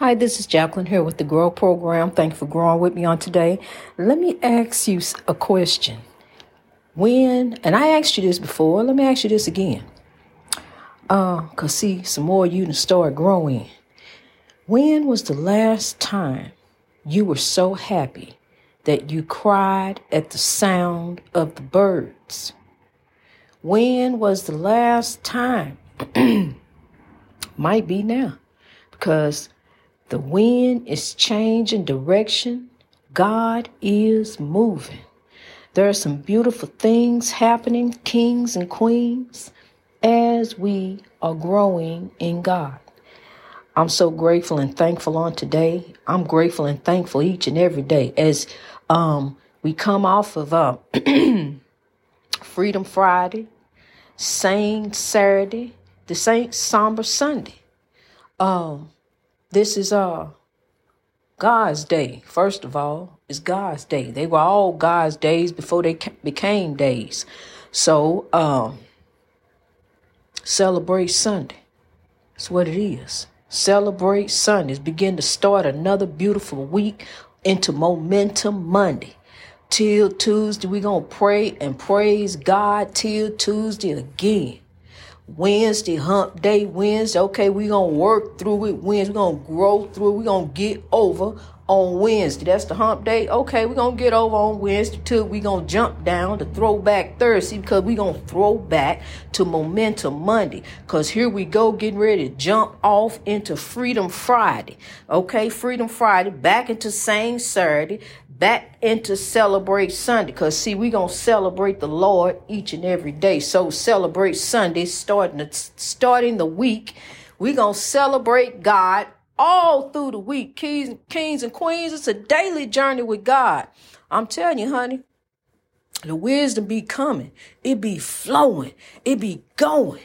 Hi, this is Jacqueline here with the Grow Program. Thank you for growing with me on today. Let me ask you a question. When, and I asked you this before, let me ask you this again. Uh, cause see, some more you to start growing. When was the last time you were so happy that you cried at the sound of the birds? When was the last time? Might be now, because the wind is changing direction. God is moving. There are some beautiful things happening, kings and queens, as we are growing in God. I'm so grateful and thankful on today. I'm grateful and thankful each and every day as um, we come off of uh, Freedom Friday, Saint Saturday, the Saint Somber Sunday. Um, this is uh God's day. First of all, it's God's day. They were all God's days before they became days. So, um, celebrate Sunday. That's what it is. Celebrate Sundays. Begin to start another beautiful week into Momentum Monday. Till Tuesday, we're going to pray and praise God till Tuesday again. Wednesday, hump day, Wednesday. Okay, we're gonna work through it. Wednesday, We're gonna grow through. It. We gonna get over on Wednesday. That's the hump day. Okay, we're gonna get over on Wednesday too. We're gonna jump down to throwback Thursday because we're gonna throw back to momentum Monday. Cause here we go, getting ready to jump off into Freedom Friday. Okay, Freedom Friday, back into same Saturday, back into celebrate Sunday. Cause see, we gonna celebrate the Lord each and every day. So celebrate Sunday, starting the, starting the week. We gonna celebrate God all through the week. Kings, kings and queens, it's a daily journey with God. I'm telling you, honey. The wisdom be coming. It be flowing. It be going.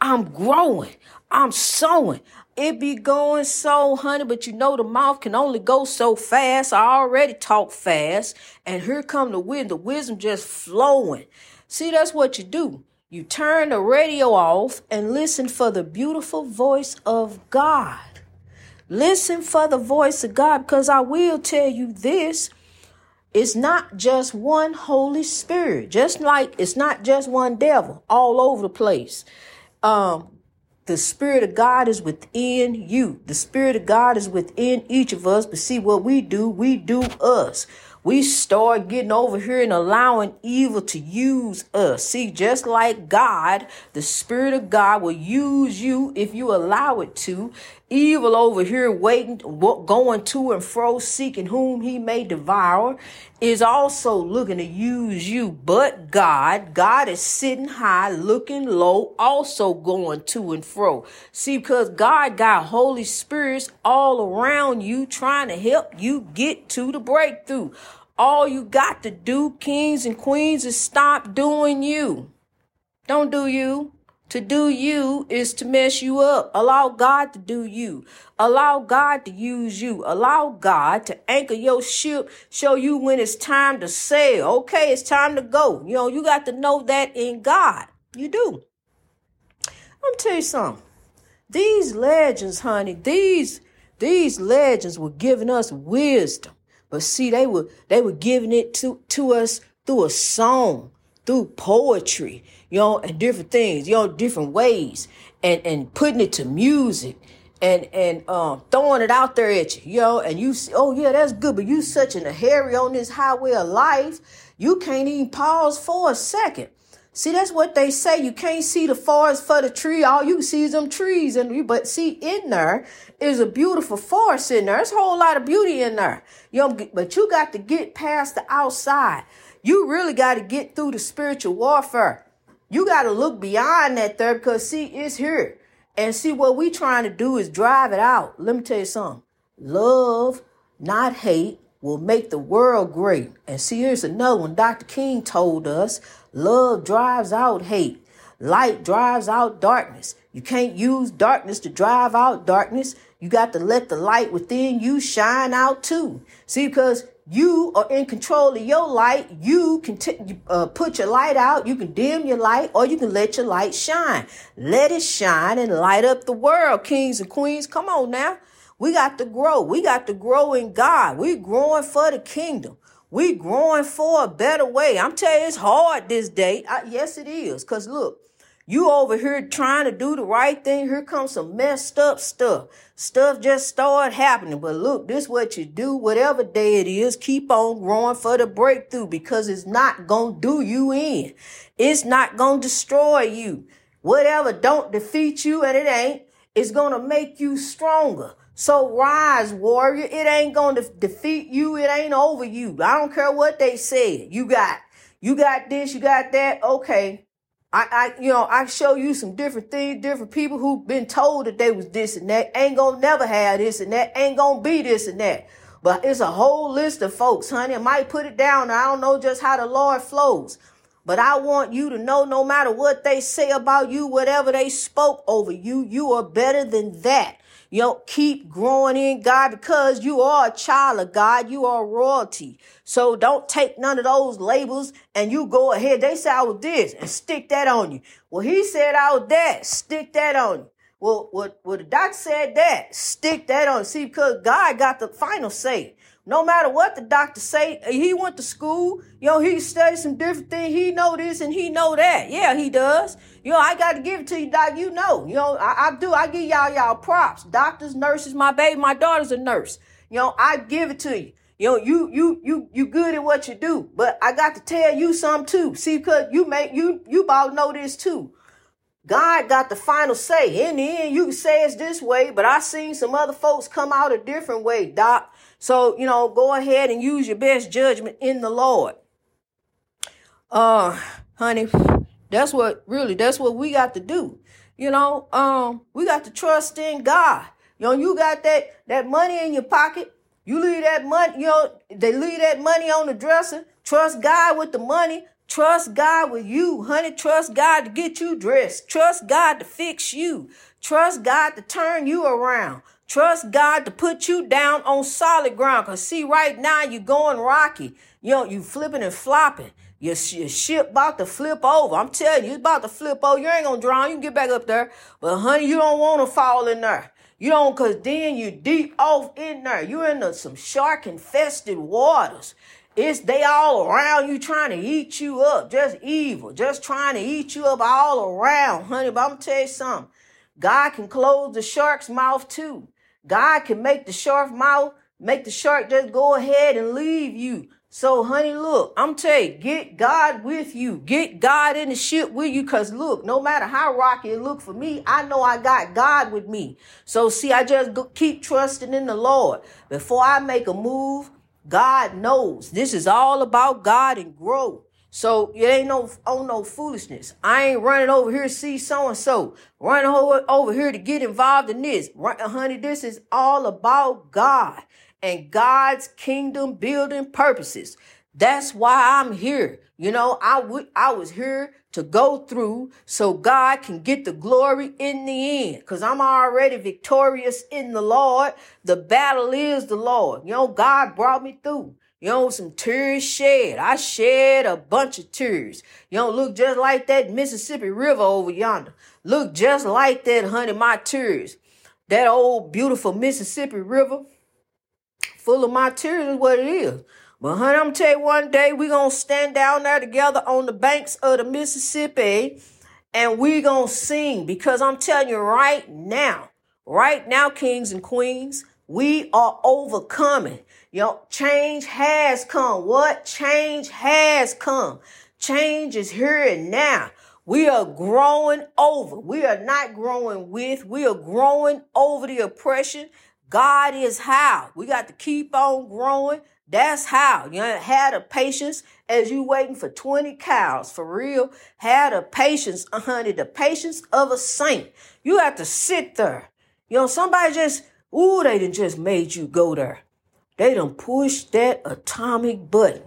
I'm growing. I'm sowing. It be going so, honey, but you know the mouth can only go so fast. I already talk fast. And here come the wisdom. The wisdom just flowing. See, that's what you do. You turn the radio off and listen for the beautiful voice of God. Listen for the voice of God because I will tell you this. It's not just one Holy Spirit, just like it's not just one devil all over the place. Um, the Spirit of God is within you. The Spirit of God is within each of us. But see what we do, we do us. We start getting over here and allowing evil to use us. See, just like God, the Spirit of God will use you if you allow it to evil over here waiting, going to and fro, seeking whom he may devour, is also looking to use you. But God, God is sitting high, looking low, also going to and fro. See, because God got Holy Spirits all around you trying to help you get to the breakthrough. All you got to do, kings and queens, is stop doing you. Don't do you. To do you is to mess you up. Allow God to do you. Allow God to use you. Allow God to anchor your ship, show you when it's time to sail. Okay, it's time to go. You know, you got to know that in God. You do. I'm tell you something. These legends, honey, these these legends were giving us wisdom. But see, they were they were giving it to, to us through a song, through poetry you know, and different things, you know, different ways, and and putting it to music, and and um throwing it out there at you, you know, and you see, oh yeah, that's good, but you such in a hurry on this highway of life, you can't even pause for a second. See, that's what they say. You can't see the forest for the tree. All you see is them trees. And but see, in there is a beautiful forest in there. There's a whole lot of beauty in there. You know, but you got to get past the outside. You really got to get through the spiritual warfare. You got to look beyond that there because see, it's here. And see, what we trying to do is drive it out. Let me tell you something. Love, not hate, will make the world great. And see, here's another one. Dr. King told us love drives out hate. Light drives out darkness. You can't use darkness to drive out darkness. You got to let the light within you shine out too. See, because you are in control of your light. You can t- uh, put your light out. You can dim your light or you can let your light shine. Let it shine and light up the world, kings and queens. Come on now. We got to grow. We got to grow in God. We growing for the kingdom. We growing for a better way. I'm telling you, it's hard this day. I, yes, it is. Cause look, you over here trying to do the right thing. Here comes some messed up stuff. Stuff just started happening. But look, this what you do. Whatever day it is, keep on growing for the breakthrough because it's not to do you in. It's not to destroy you. Whatever don't defeat you and it ain't, it's to make you stronger. So rise, warrior. It ain't to defeat you. It ain't over you. I don't care what they said. You got, you got this, you got that. Okay. I, I, you know, I show you some different things, different people who've been told that they was this and that, ain't gonna never have this and that, ain't gonna be this and that. But it's a whole list of folks, honey. I might put it down. I don't know just how the Lord flows. But I want you to know no matter what they say about you, whatever they spoke over you, you are better than that. You know, keep growing in God because you are a child of God. You are royalty. So don't take none of those labels and you go ahead. They say I was this and stick that on you. Well, he said I was that. Stick that on you. Well, what, well, the doctor said that. Stick that on. See, because God got the final say. No matter what the doctor say, he went to school. You know, he studied some different things. He know this and he know that. Yeah, he does. You know, I got to give it to you, doc. You know, you know, I, I do. I give y'all y'all props. Doctors, nurses. My baby, my daughter's a nurse. You know, I give it to you. You know, you you you you good at what you do. But I got to tell you something too. See, because you make you you about know this too. God got the final say. In the end, you can say it's this way, but I seen some other folks come out a different way, Doc. So, you know, go ahead and use your best judgment in the Lord. Uh, honey, that's what really, that's what we got to do. You know, um, we got to trust in God. You know, you got that, that money in your pocket. You leave that money, you know, they leave that money on the dresser. Trust God with the money. Trust God with you, honey. Trust God to get you dressed. Trust God to fix you. Trust God to turn you around. Trust God to put you down on solid ground. Cause see, right now you're going rocky. You know, you flipping and flopping. Your, your ship about to flip over. I'm telling you, it's about to flip over. You ain't gonna drown. You can get back up there. But honey, you don't want to fall in there. You don't, cause then you deep off in there. You're in the, some shark infested waters. It's they all around you trying to eat you up. Just evil. Just trying to eat you up all around, honey. But I'm gonna tell you something. God can close the shark's mouth too. God can make the shark mouth, make the shark just go ahead and leave you. So, honey, look, I'm telling you, get God with you. Get God in the ship with you. Cause look, no matter how rocky it look for me, I know I got God with me. So see, I just keep trusting in the Lord. Before I make a move, God knows this is all about God and growth. So it ain't no oh no foolishness. I ain't running over here to see so and so. Running over, over here to get involved in this. Right, honey, this is all about God and God's kingdom building purposes. That's why I'm here. You know, I would I was here to go through so God can get the glory in the end. Cause I'm already victorious in the Lord. The battle is the Lord. You know, God brought me through. You know, some tears shed. I shed a bunch of tears. You know, look just like that Mississippi River over yonder. Look just like that, honey, my tears. That old beautiful Mississippi River full of my tears is what it is. But honey, I'm tell you one day we gonna stand down there together on the banks of the Mississippi and we gonna sing because I'm telling you right now, right now, kings and queens, we are overcoming. Know, change has come. What? Change has come. Change is here and now. We are growing over. We are not growing with. We are growing over the oppression. God is how. We got to keep on growing. That's how. You know, have the patience as you waiting for 20 cows. For real. Had a patience, uh, honey, the patience of a saint. You have to sit there. You know, somebody just, ooh, they done just made you go there. They done pushed that atomic button.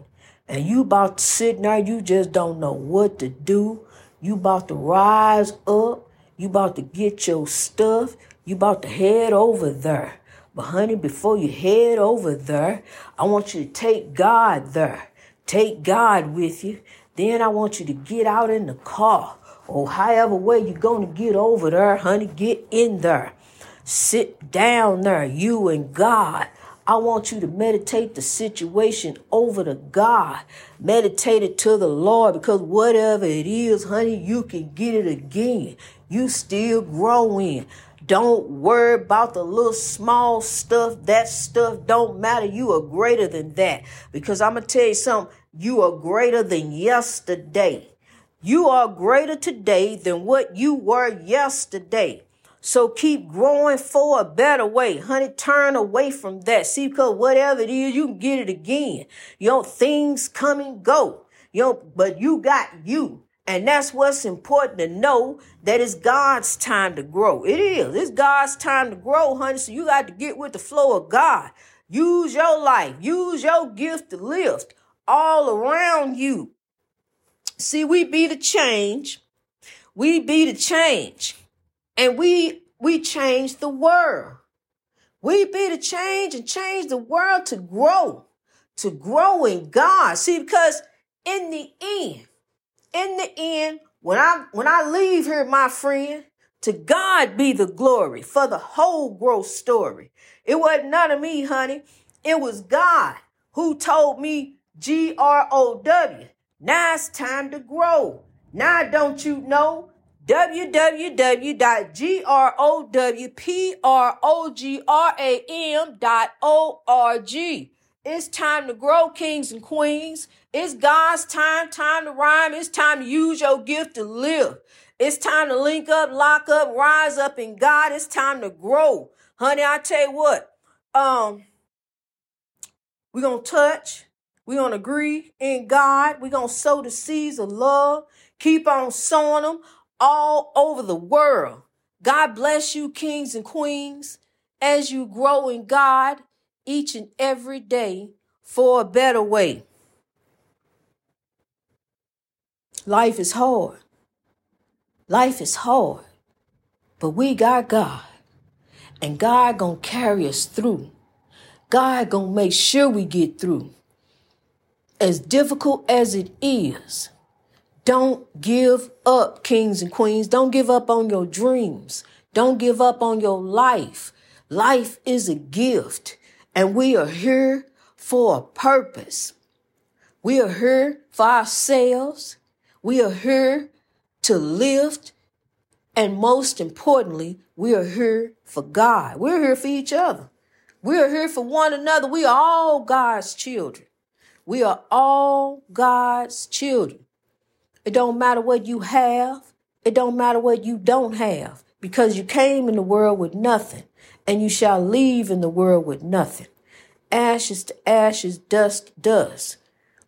And you about to sit there, you just don't know what to do. You about to rise up. You about to get your stuff. You about to head over there. But honey, before you head over there, I want you to take God there. Take God with you. Then I want you to get out in the car or however way you're going to get over there, honey, get in there. Sit down there, you and God. I want you to meditate the situation over to God. Meditate it to the Lord because whatever it is, honey, you can get it again. You still growing. Don't worry about the little small stuff. That stuff don't matter. You are greater than that. Because I'm going to tell you something. You are greater than yesterday. You are greater today than what you were yesterday. So keep growing for a better way. Honey, turn away from that. See, because whatever it is, you can get it again. You know, things come and go. You know, but you got you. And that's what's important to know that it's God's time to grow. It is. It's God's time to grow, honey. So you got to get with the flow of God. Use your life. Use your gift to lift all around you. See, we be the change. We be the change. And we we change the world. We be the change and change the world to grow. To grow in God. See, because in the end, in the end, when I when I leave here, my friend, to God be the glory for the whole growth story. It wasn't none of me, honey. It was God who told me G R O W. Now it's time to grow. Now don't you know? www.growprogram.org. It's time to grow, kings and queens. It's God's time, time to rhyme. It's time to use your gift to live. It's time to link up, lock up, rise up in God. It's time to grow. Honey, I tell you what, um, we're gonna touch, we're gonna agree in God, we're gonna sow the seeds of love, keep on sowing them all over the world. God bless you, kings and queens, as you grow in God each and every day for a better way. Life is hard. Life is hard. But we got God. And God gonna carry us through. God gonna make sure we get through. As difficult as it is, don't give up, kings and queens. Don't give up on your dreams. Don't give up on your life. Life is a gift, and we are here for a purpose. We are here for ourselves. We are here to lift. And most importantly, we are here for God. We're here for each other. We are here for one another. We are all God's children. We are all God's children. It don't matter what you have. It don't matter what you don't have because you came in the world with nothing and you shall leave in the world with nothing. Ashes to ashes, dust to dust.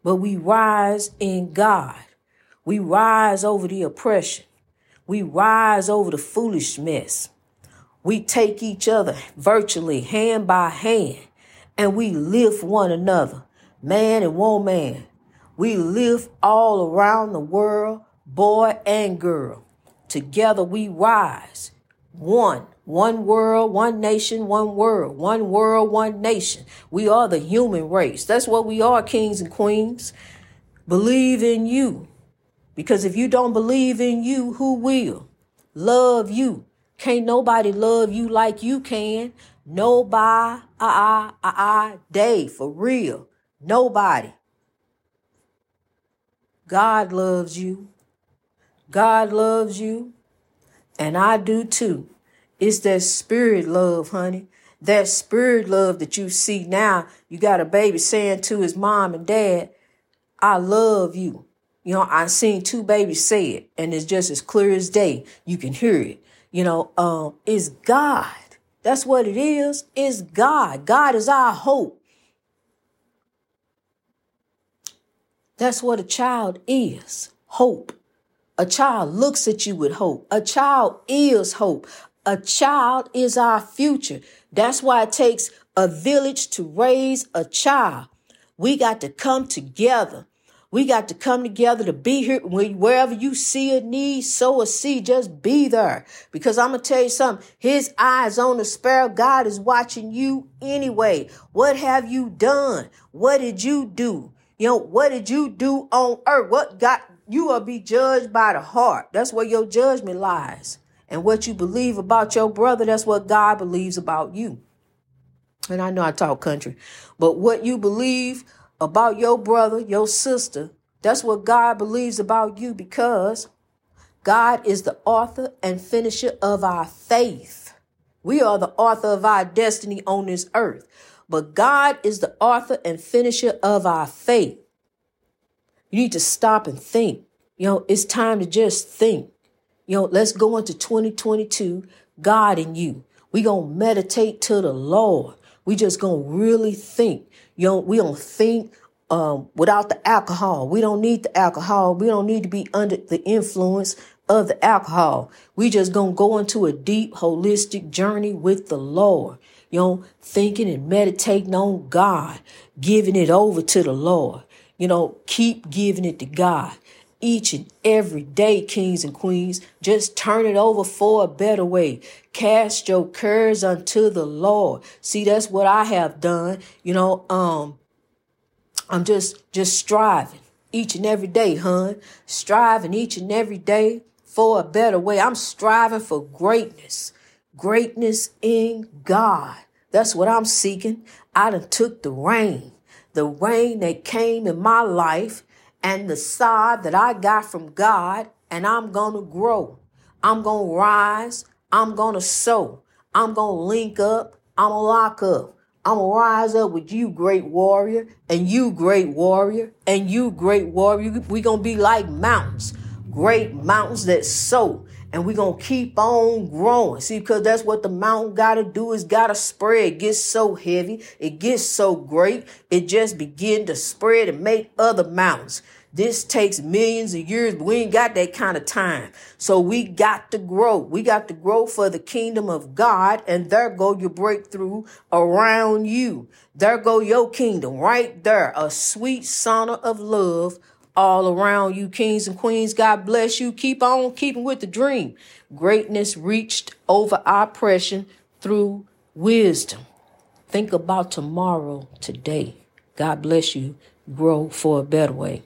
But we rise in God. We rise over the oppression. We rise over the foolish mess. We take each other virtually hand by hand and we lift one another, man and woman, we live all around the world, boy and girl. Together we rise. One, one world, one nation, one world, one world, one nation. We are the human race. That's what we are, kings and queens. Believe in you. Because if you don't believe in you, who will? Love you. Can't nobody love you like you can. Nobody, ah, ah, ah, day, for real. Nobody. God loves you. God loves you. And I do too. It's that spirit love, honey. That spirit love that you see now. You got a baby saying to his mom and dad, I love you. You know, I seen two babies say it, and it's just as clear as day. You can hear it. You know, um, it's God. That's what it is. It's God. God is our hope. That's what a child is hope. A child looks at you with hope. A child is hope. A child is our future. That's why it takes a village to raise a child. We got to come together. We got to come together to be here. Wherever you see a need, sow a seed, just be there. Because I'm going to tell you something. His eyes on the sparrow. God is watching you anyway. What have you done? What did you do? You know, what did you do on earth? What got you will be judged by the heart. That's where your judgment lies. And what you believe about your brother, that's what God believes about you. And I know I talk country, but what you believe about your brother, your sister, that's what God believes about you because God is the author and finisher of our faith. We are the author of our destiny on this earth, but God is the author and finisher of our faith. You need to stop and think. You know, it's time to just think. You know, let's go into 2022, God and you. We gonna meditate to the Lord. We just gonna really think. You know, we don't think um, without the alcohol. We don't need the alcohol. We don't need to be under the influence of the alcohol. We just gonna go into a deep holistic journey with the Lord. You know, thinking and meditating on God, giving it over to the Lord. You know, keep giving it to God each and every day, kings and queens. Just turn it over for a better way. Cast your cares unto the Lord. See, that's what I have done. You know, um, I'm just just striving each and every day, hun. Striving each and every day for a better way. I'm striving for greatness. Greatness in God. That's what I'm seeking. I done took the rain. The rain that came in my life and the sod that I got from God, and I'm to grow. I'm to rise. I'm to sow. I'm to link up. I'm to lock up. I'm to rise up with you, great warrior, and you, great warrior, and you, great warrior. we to be like mountains, great mountains that sow and we're gonna keep on growing. See, because that's what the mountain gotta do is gotta spread. It gets so heavy, it gets so great, it just begin to spread and make other mountains. This takes millions of years, but we ain't got that kind of time. So we got to grow. We got to grow for the kingdom of God, and there go your breakthrough around you. There go your kingdom right there. A sweet sauna of love all around you, kings and queens. God bless you. Keep on keeping with the dream. Greatness reached over oppression through wisdom. Think about tomorrow today. God bless you. Grow for a better way.